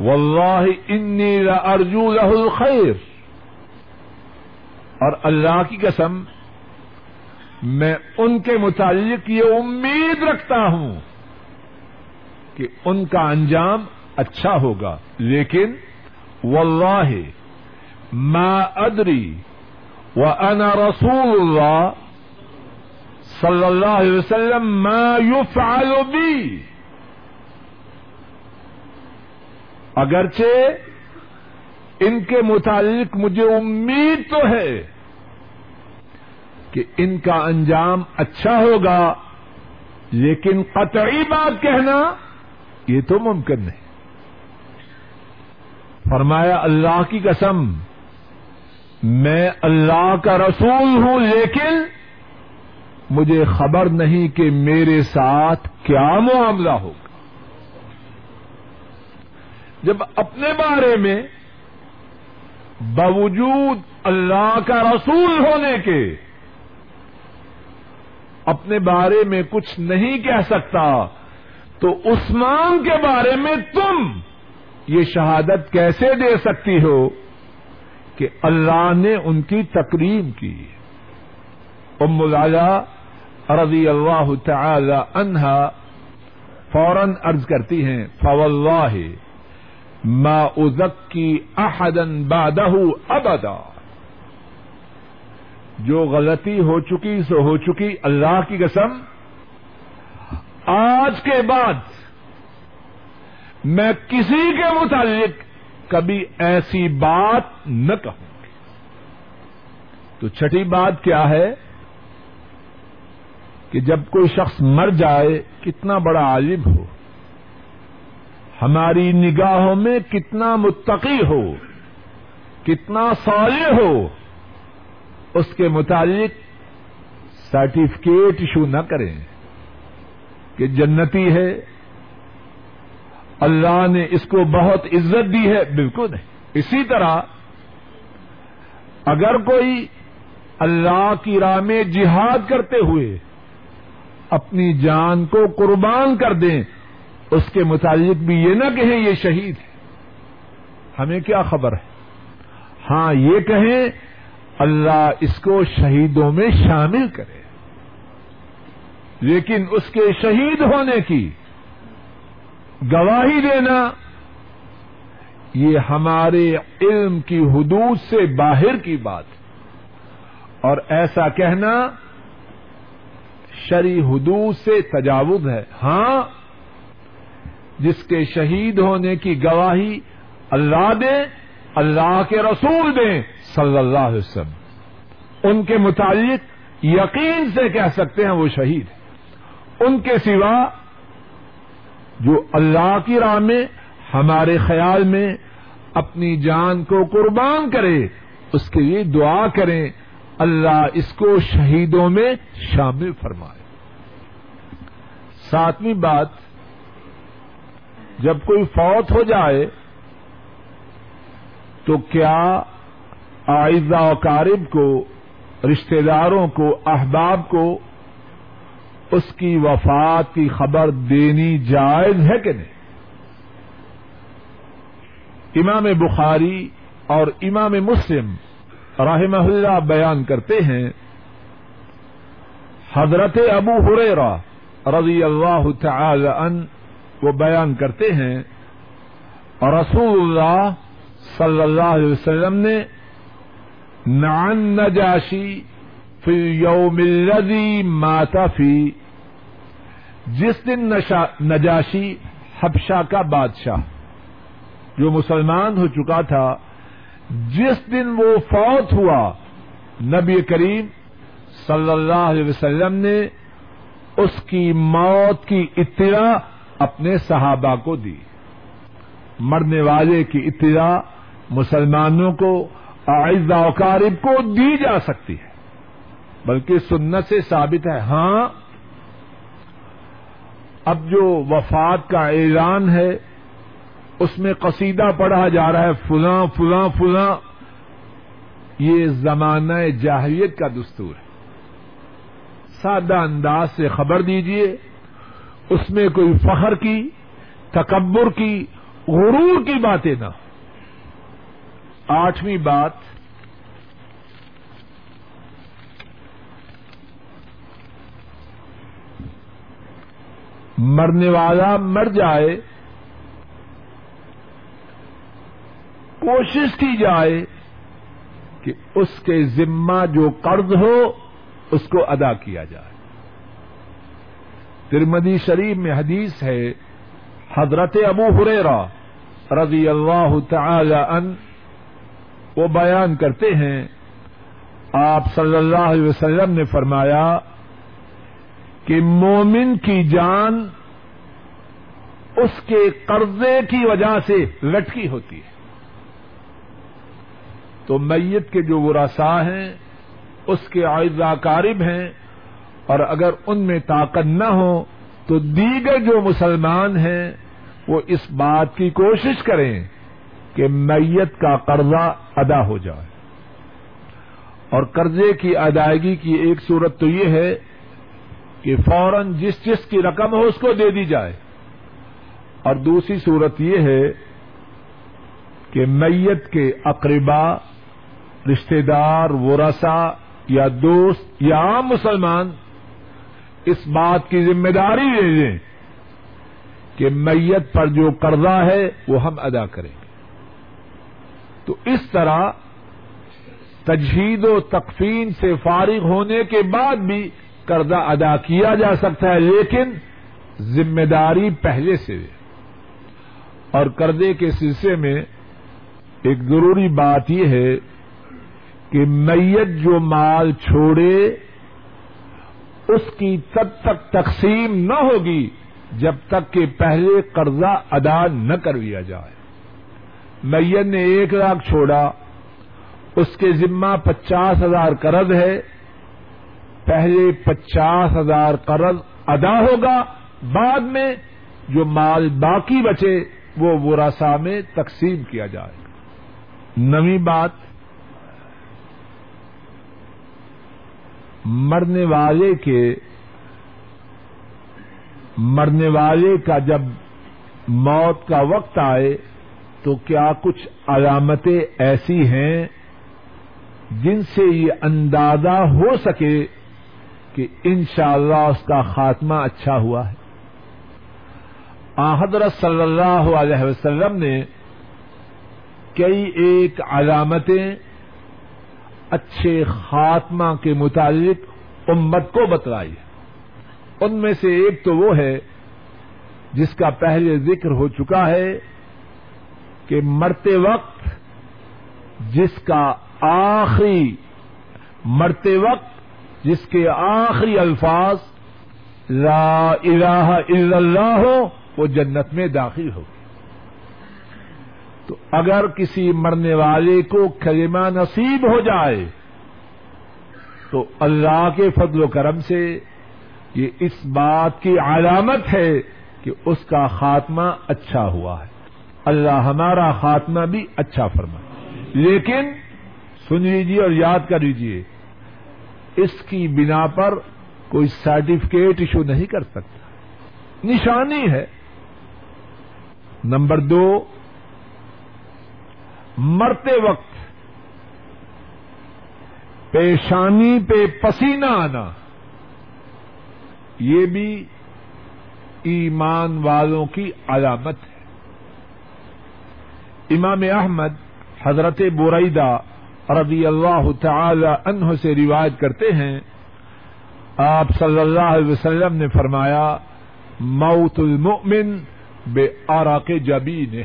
واللہ انی ارجو له الخیر اور اللہ کی قسم، میں ان کے متعلق یہ امید رکھتا ہوں کہ ان کا انجام اچھا ہوگا۔ لیکن واللہ ما ادری وانا رسول اللہ صلی اللہ علیہ وسلم ما يفعل بی۔ اگرچہ ان کے متعلق مجھے امید تو ہے کہ ان کا انجام اچھا ہوگا، لیکن قطعی بات کہنا یہ تو ممکن نہیں۔ فرمایا، اللہ کی قسم، میں اللہ کا رسول ہوں، لیکن مجھے خبر نہیں کہ میرے ساتھ کیا معاملہ ہوگا۔ جب اپنے بارے میں باوجود اللہ کا رسول ہونے کے اپنے بارے میں کچھ نہیں کہہ سکتا، تو عثمان کے بارے میں تم یہ شہادت کیسے دے سکتی ہو کہ اللہ نے ان کی تقریم کی؟ ام العلا رضی اللہ تعالی عنہا فوراً ارض کرتی ہیں، فواللہ ما ازکی احدن بعدہ ابدا۔ جو غلطی ہو چکی سو ہو چکی، اللہ کی قسم، آج کے بعد میں کسی کے متعلق کبھی ایسی بات نہ کہوں۔ تو چھٹی بات کیا ہے کہ جب کوئی شخص مر جائے، کتنا بڑا عالم ہو۔ ہماری نگاہوں میں کتنا متقی ہو، کتنا صالح ہو، اس کے متعلق سرٹیفکیٹ ایشو نہ کریں کہ جنتی ہے اللہ نے اس کو بہت عزت دی ہے بالکل نہیں۔ اسی طرح اگر کوئی اللہ کی راہ میں جہاد کرتے ہوئے اپنی جان کو قربان کر دیں اس کے متعلق بھی یہ نہ کہیں یہ شہید ہے۔ ہمیں کیا خبر ہے؟ ہاں یہ کہیں اللہ اس کو شہیدوں میں شامل کرے۔ لیکن اس کے شہید ہونے کی گواہی دینا، یہ ہمارے علم کی حدود سے باہر کی بات۔ اور ایسا کہنا شری حدود سے تجاوز ہے۔ ہاں جس کے شہید ہونے کی گواہی اللہ دے اللہ کے رسول دیں صلی اللہ علیہ وسلم۔ ان کے متعلق یقین سے کہہ سکتے ہیں وہ شہید۔ ان کے سوا جو اللہ کی راہ میں، ہمارے خیال میں اپنی جان کو قربان کرے، اس کے لیے دعا کریں۔ اللہ اس کو شہیدوں میں شامل فرمائے۔ ساتویں بات، جب کوئی فوت ہو جائے، تو کیا آئزہ و قارب کو، رشتہ داروں کو، احباب کو اس کی وفات کی خبر دینی جائز ہے کہ نہیں؟ امام بخاری اور امام مسلم رحمہ اللہ بیان کرتے ہیں، حضرت ابو حریرا رضی اللہ تعالی ان وہ بیان کرتے ہیں، رسول اللہ صلی اللہ علیہ وسلم نے نان نجاشی فی یوم الذی ماتا فی، جس دن نجاشی حبشہ کا بادشاہ جو مسلمان ہو چکا تھا، جس دن وہ فوت ہوا، نبی کریم صلی اللہ علیہ وسلم نے اس کی موت کی اطلاع اپنے صحابہ کو دی۔ مرنے والے کی اطلاع مسلمانوں کو اعزا وقارب کو دی جا سکتی ہے۔ بلکہ سنت سے ثابت ہے۔ ہاں اب جو وفات کا اعلان ہے، اس میں قصیدہ پڑھا جا رہا ہے، فلاں فلاں فلاں۔ یہ زمانہ جاہلیت کا دستور ہے۔ سادہ انداز سے خبر دیجیے اس میں کوئی فخر کی، تکبر کی، غرور کی باتیں نہ آٹھویں بات مرنے والا مر جائے، کوشش کی جائے کہ اس کے ذمہ جو قرض ہو، اس کو ادا کیا جائے۔ ترمدی شریف میں حدیث ہے، حضرت ابو حریرا رضی اللہ تعالی ان وہ بیان کرتے ہیں، آپ صلی اللہ علیہ وسلم نے فرمایا کہ مومن کی جان اس کے قرضے کی وجہ سے لٹکی ہوتی ہے۔ تو میت کے جو ورثا ہیں، اس کے آئزہ کارب ہیں، اور اگر ان میں طاقت نہ ہو، تو دیگر جو مسلمان ہیں، وہ اس بات کی کوشش کریں کہ میت کا قرضہ ادا ہو جائے۔ اور قرضے کی ادائیگی کی ایک صورت تو یہ ہے کہ فوراً جس جس کی رقم ہو، اس کو دے دی جائے۔ اور دوسری صورت یہ ہے کہ میت کے اقربا رشتے دار ورثا یا دوست یا عام مسلمان اس بات کی ذمہ داری لے لیں کہ میت پر جو قرضہ ہے وہ ہم ادا کریں گے۔ تو اس طرح تجہید و تقفین سے فارغ ہونے کے بعد بھی قرضہ ادا کیا جا سکتا ہے، لیکن ذمہ داری پہلے سے اور قرضے کے سلسلے میں ایک ضروری بات یہ ہے کہ میت جو مال چھوڑے، اس کی تب تک تقسیم نہ ہوگی جب تک کہ پہلے قرضہ ادا نہ کر لیا جائے۔ میت نے ایک لاکھ چھوڑا، اس کے ذمہ پچاس ہزار قرض ہے، پہلے پچاس ہزار قرض ادا ہوگا، بعد میں جو مال باقی بچے وہ وراسا میں تقسیم کیا جائے۔ گا نویں بات، مرنے والے کے، مرنے والے کا جب موت کا وقت آئے تو کیا کچھ علامتیں ایسی ہیں جن سے یہ اندازہ ہو سکے کہ انشاءاللہ اللہ اس کا خاتمہ اچھا ہوا ہے؟ حضرت صلی اللہ علیہ وسلم نے کئی ایک علامتیں اچھے خاتمہ کے متعلق امت کو بتلائی ان میں سے ایک تو وہ ہے جس کا پہلے ذکر ہو چکا ہے کہ مرتے وقت جس کا آخری، مرتے وقت جس کے آخری الفاظ لا الہ الا اللہ ہو وہ جنت میں داخل ہوگی تو اگر کسی مرنے والے کو کلمہ نصیب ہو جائے، تو اللہ کے فضل و کرم سے یہ اس بات کی علامت ہے کہ اس کا خاتمہ اچھا ہوا ہے۔ اللہ ہمارا خاتمہ بھی اچھا فرما لیکن سن لیجیے اور یاد کر لیجیے اس کی بنا پر کوئی سرٹیفکیٹ ایشو نہیں کر سکتا۔ نشانی ہے۔ نمبر دو، مرتے وقت پیشانی پہ پسینہ آنا۔ یہ بھی ایمان والوں کی علامت ہے۔ امام احمد حضرت بریدہ رضی اللہ تعالی عنہ سے روایت کرتے ہیں، آپ صلی اللہ علیہ وسلم نے فرمایا، موت المؤمن بے آرا کے جبین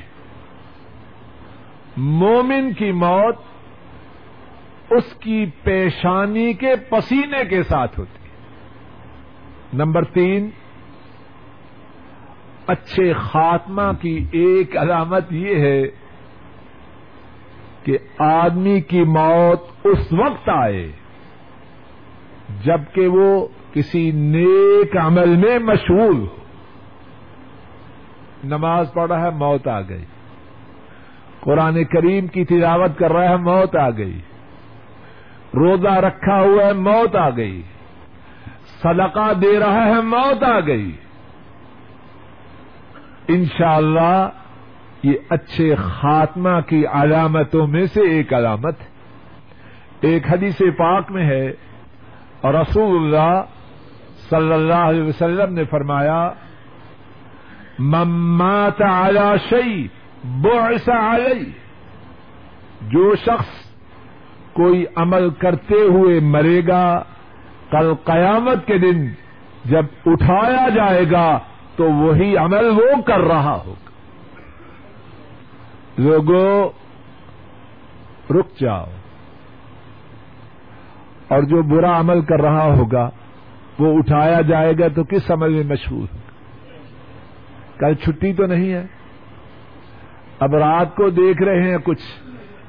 مومن کی موت اس کی پیشانی کے پسینے کے ساتھ ہوتی ہے۔ نمبر تین، اچھے خاتمہ کی ایک علامت یہ ہے کہ آدمی کی موت اس وقت آئے جبکہ وہ کسی نیک عمل میں مشغول ہو۔ نماز پڑھ رہا ہے، موت آ گئی۔ قرآن کریم کی تلاوت کر رہا ہے، موت آ گئی۔ روزہ رکھا ہوا ہے، موت آ گئی۔ صدقہ دے رہا ہے، موت آ گئی۔ انشاءاللہ اللہ یہ اچھے خاتمہ کی علامتوں میں سے ایک علامت ہے۔ ایک حدیث پاک میں ہے، اور رسول اللہ صلی اللہ علیہ وسلم نے فرمایا ممات علی شعی بعث علی جو شخص کوئی عمل کرتے ہوئے مرے گا، کل قیامت کے دن جب اٹھایا جائے گا، تو وہی عمل وہ کر رہا ہوگا۔ لوگوں رک جاؤ۔ اور جو برا عمل کر رہا ہوگا، وہ اٹھایا جائے گا تو کس عمل میں مشہور ہوگا؟ کل چھٹی تو نہیں ہے۔ اب رات کو دیکھ رہے ہیں کچھ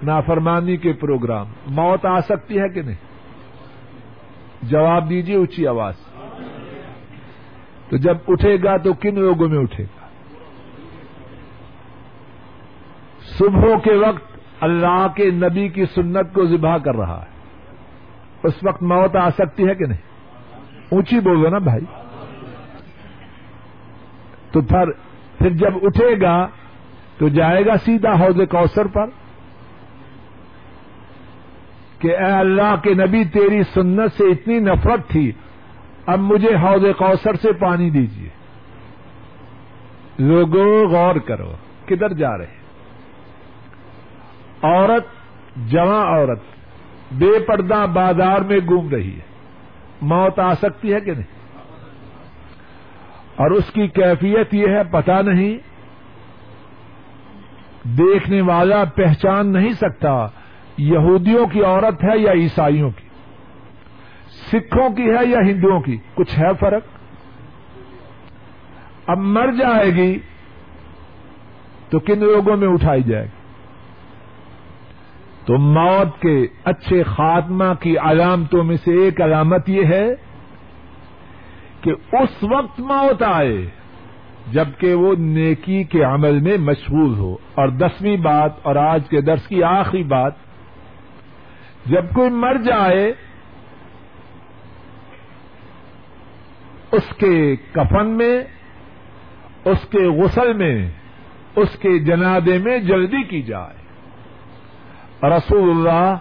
نافرمانی کے پروگرام۔ موت آ سکتی ہے کہ نہیں؟ جواب دیجیے اونچی آواز۔ تو جب اٹھے گا تو کن لوگوں میں اٹھے گا؟ صبح کے وقت اللہ کے نبی کی سنت کو ذبح کر رہا ہے۔ اس وقت موت آ سکتی ہے کہ نہیں؟ اونچی بولو نا بھائی۔ تو پھر پھر جب اٹھے گا تو جائے گا سیدھا حوض کوثر پر کہ اے اللہ کے نبی تیری سنت سے اتنی نفرت تھی، اب مجھے حوض کوثر سے پانی دیجیے لوگوں غور کرو، کدھر جا رہے عورت جواں عورت، بے پردہ بازار میں گھوم رہی ہے۔ موت آ سکتی ہے کہ نہیں؟ اور اس کی کیفیت یہ ہے پتا نہیں، دیکھنے والا پہچان نہیں سکتا یہودیوں کی عورت ہے یا عیسائیوں کی، سکھوں کی ہے یا ہندوؤں کی، کچھ ہے فرق؟ اب مر جائے گی تو کن لوگوں میں اٹھائی جائے گی؟ تو موت کے اچھے خاتمہ کی علامتوں میں سے ایک علامت یہ ہے کہ اس وقت موت آئے جبکہ وہ نیکی کے عمل میں مشغول ہو۔ اور دسویں بات اور آج کے درس کی آخری بات، جب کوئی مر جائے، اس کے کفن میں، اس کے غسل میں، اس کے جنادے میں جلدی کی جائے۔ رسول اللہ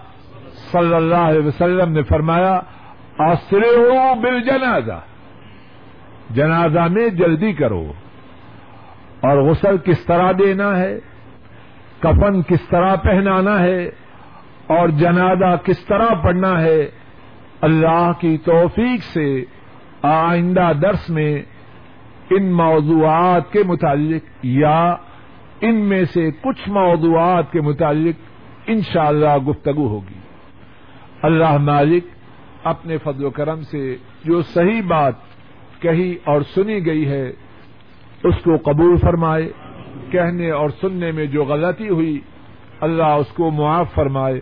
صلی اللہ علیہ وسلم نے فرمایا آسرے ہو بل جنازہ جنازہ میں جلدی کرو۔ اور غسل کس طرح دینا ہے؟ کفن کس طرح پہنانا ہے؟ اور جنازہ کس طرح پڑھنا ہے؟ اللہ کی توفیق سے آئندہ درس میں ان موضوعات کے متعلق یا ان میں سے کچھ موضوعات کے متعلق انشاءاللہ اللہ گفتگو ہوگی۔ اللہ مالک اپنے فضل و کرم سے جو صحیح بات کہی اور سنی گئی ہے، اس کو قبول فرمائے، کہنے اور سننے میں جو غلطی ہوئی، اللہ اس کو معاف فرمائے۔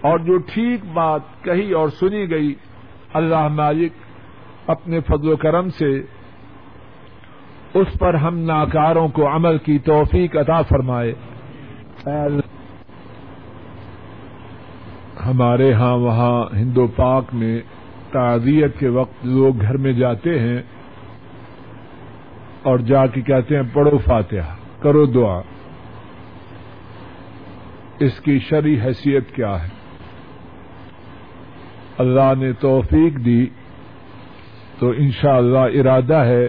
اور جو ٹھیک بات کہی اور سنی گئی، اللہ مالک اپنے فضل و کرم سے اس پر ہم ناکاروں کو عمل کی توفیق عطا فرمائے۔ ہمارے ہاں وہاں ہندو پاک میں تعزیت کے وقت لوگ گھر میں جاتے ہیں اور جا کے کہتے ہیں پڑھو فاتحہ، کرو دعا۔ اس کی شرع حیثیت کیا ہے؟ اللہ نے توفیق دی، تو انشاءاللہ اللہ ارادہ ہے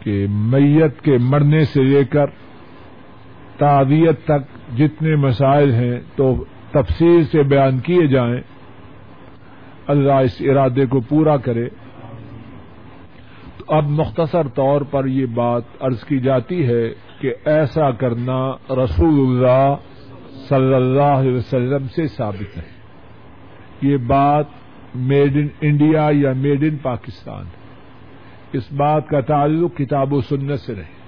کہ میت کے مرنے سے لے کر تعدیت تک جتنے مسائل ہیں تو تفصیل سے بیان کیے جائیں۔ اللہ اس ارادے کو پورا کرے۔ تو اب مختصر طور پر یہ بات عرض کی جاتی ہے کہ ایسا کرنا رسول اللہ صلی اللہ علیہ وسلم سے ثابت ہے۔ یہ بات میڈ ان انڈیا یا میڈ ان پاکستان اس بات کا تعلق کتاب و سنت سے نہیں۔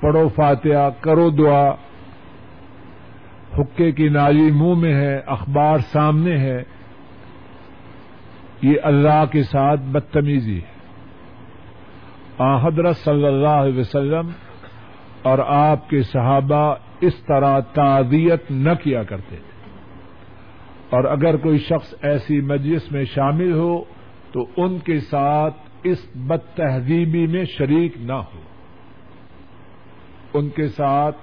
پڑھو فاتحہ، کرو دعا۔ حکے کی نالی منہ میں ہے، اخبار سامنے ہے۔ یہ اللہ کے ساتھ بدتمیزی ہے۔ حضرت صلی اللہ علیہ وسلم اور آپ کے صحابہ اس طرح تعزیت نہ کیا کرتے تھے۔ اور اگر کوئی شخص ایسی مجلس میں شامل ہو تو ان کے ساتھ اس بد تہذیبی میں شریک نہ ہو۔ ان کے ساتھ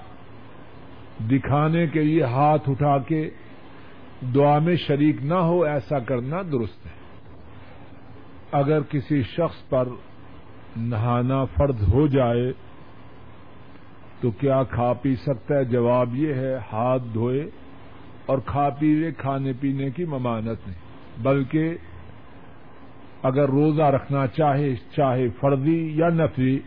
دکھانے کے لیے ہاتھ اٹھا کے دعا میں شریک نہ ہو، ایسا کرنا درست ہے۔ اگر کسی شخص پر نہانا فرض ہو جائے، تو کیا کھا پی سکتا ہے؟ جواب یہ ہے، ہاتھ دھوئے اور کھا پی لے کھانے پینے کی ممانت نہیں۔ بلکہ اگر روزہ رکھنا چاہے چاہے فرضی یا نفری،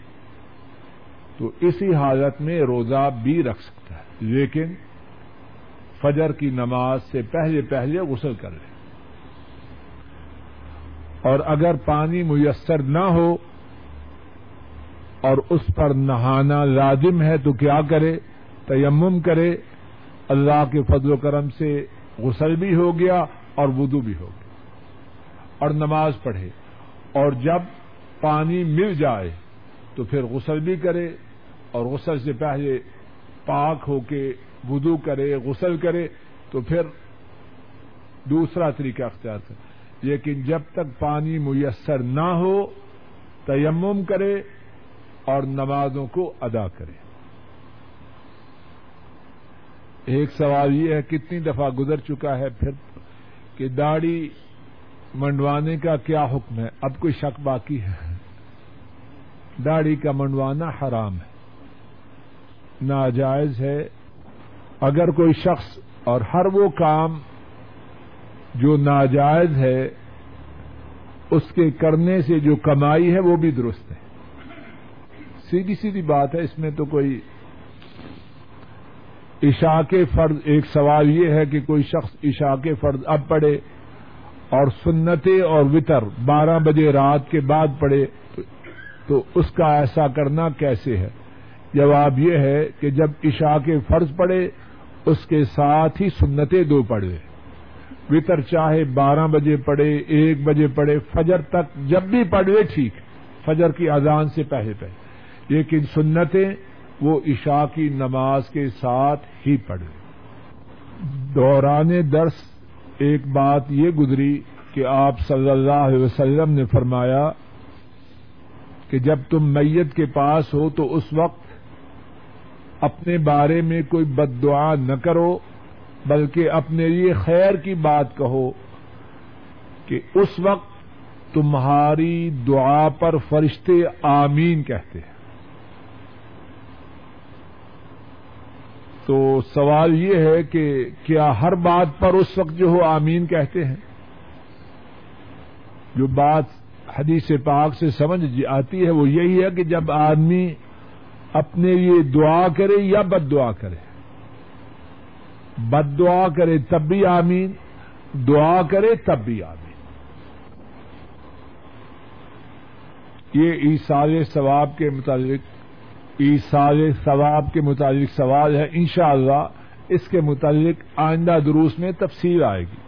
تو اسی حالت میں روزہ بھی رکھ سکتا ہے۔ لیکن فجر کی نماز سے پہلے پہلے غسل کر لیں اور اگر پانی میسر نہ ہو اور اس پر نہانا لازم ہے تو کیا کرے؟ تیمم کرے۔ اللہ کے فضل و کرم سے غسل بھی ہو گیا اور وضو بھی ہو گیا۔ اور نماز پڑھے۔ اور جب پانی مل جائے تو پھر غسل بھی کرے۔ اور غسل سے پہلے پاک ہو کے وضو کرے، غسل کرے تو پھر دوسرا طریقہ اختیار کرے۔ لیکن جب تک پانی میسر نہ ہو، تیمم کرے اور نمازوں کو ادا کرے۔ ایک سوال یہ ہے، کتنی دفعہ گزر چکا ہے پھر کہ داڑھی منڈوانے کا کیا حکم ہے؟ اب کوئی شک باقی ہے۔ داڑھی کا منڈوانا حرام ہے۔ ناجائز ہے۔ اگر کوئی شخص اور ہر وہ کام جو ناجائز ہے، اس کے کرنے سے جو کمائی ہے، وہ بھی درست ہے۔ سیدھی سیدھی بات ہے، اس میں تو کوئی عشاء کے فرض، ایک سوال یہ ہے کہ کوئی شخص عشاء کے فرض اب پڑھے اور سنتے اور وطر بارہ بجے رات کے بعد پڑھے، تو اس کا ایسا کرنا کیسے ہے؟ جواب یہ ہے کہ جب عشاء کے فرض پڑے اس کے ساتھ ہی سنتیں دو پڑے وطر چاہے بارہ بجے پڑے، ایک بجے پڑے، فجر تک جب بھی پڑھے ٹھیک، فجر کی اذان سے پہلے پہلے۔ لیکن سنتیں وہ عشاء کی نماز کے ساتھ ہی پڑھے دوران درس ایک بات یہ گزری کہ آپ صلی اللہ علیہ وسلم نے فرمایا کہ جب تم میت کے پاس ہو تو اس وقت اپنے بارے میں کوئی بد دعا نہ کرو۔ بلکہ اپنے لیے خیر کی بات کہو کہ اس وقت تمہاری دعا پر فرشتے آمین کہتے ہیں۔ تو سوال یہ ہے کہ کیا ہر بات پر اس وقت جو ہو آمین کہتے ہیں؟ جو بات حدیث پاک سے سمجھ جی آتی ہے وہ یہی ہے کہ جب آدمی اپنے لیے دعا کرے یا بد دعا کرے۔ بد دعا کرے تب بھی آمین، دعا کرے تب بھی آمین۔ یہ عیسال ثواب کے متعلق عیسال ثواب کے متعلق سوال ہے، انشاءاللہ اس کے متعلق آئندہ دروس میں تفصیل آئے گی۔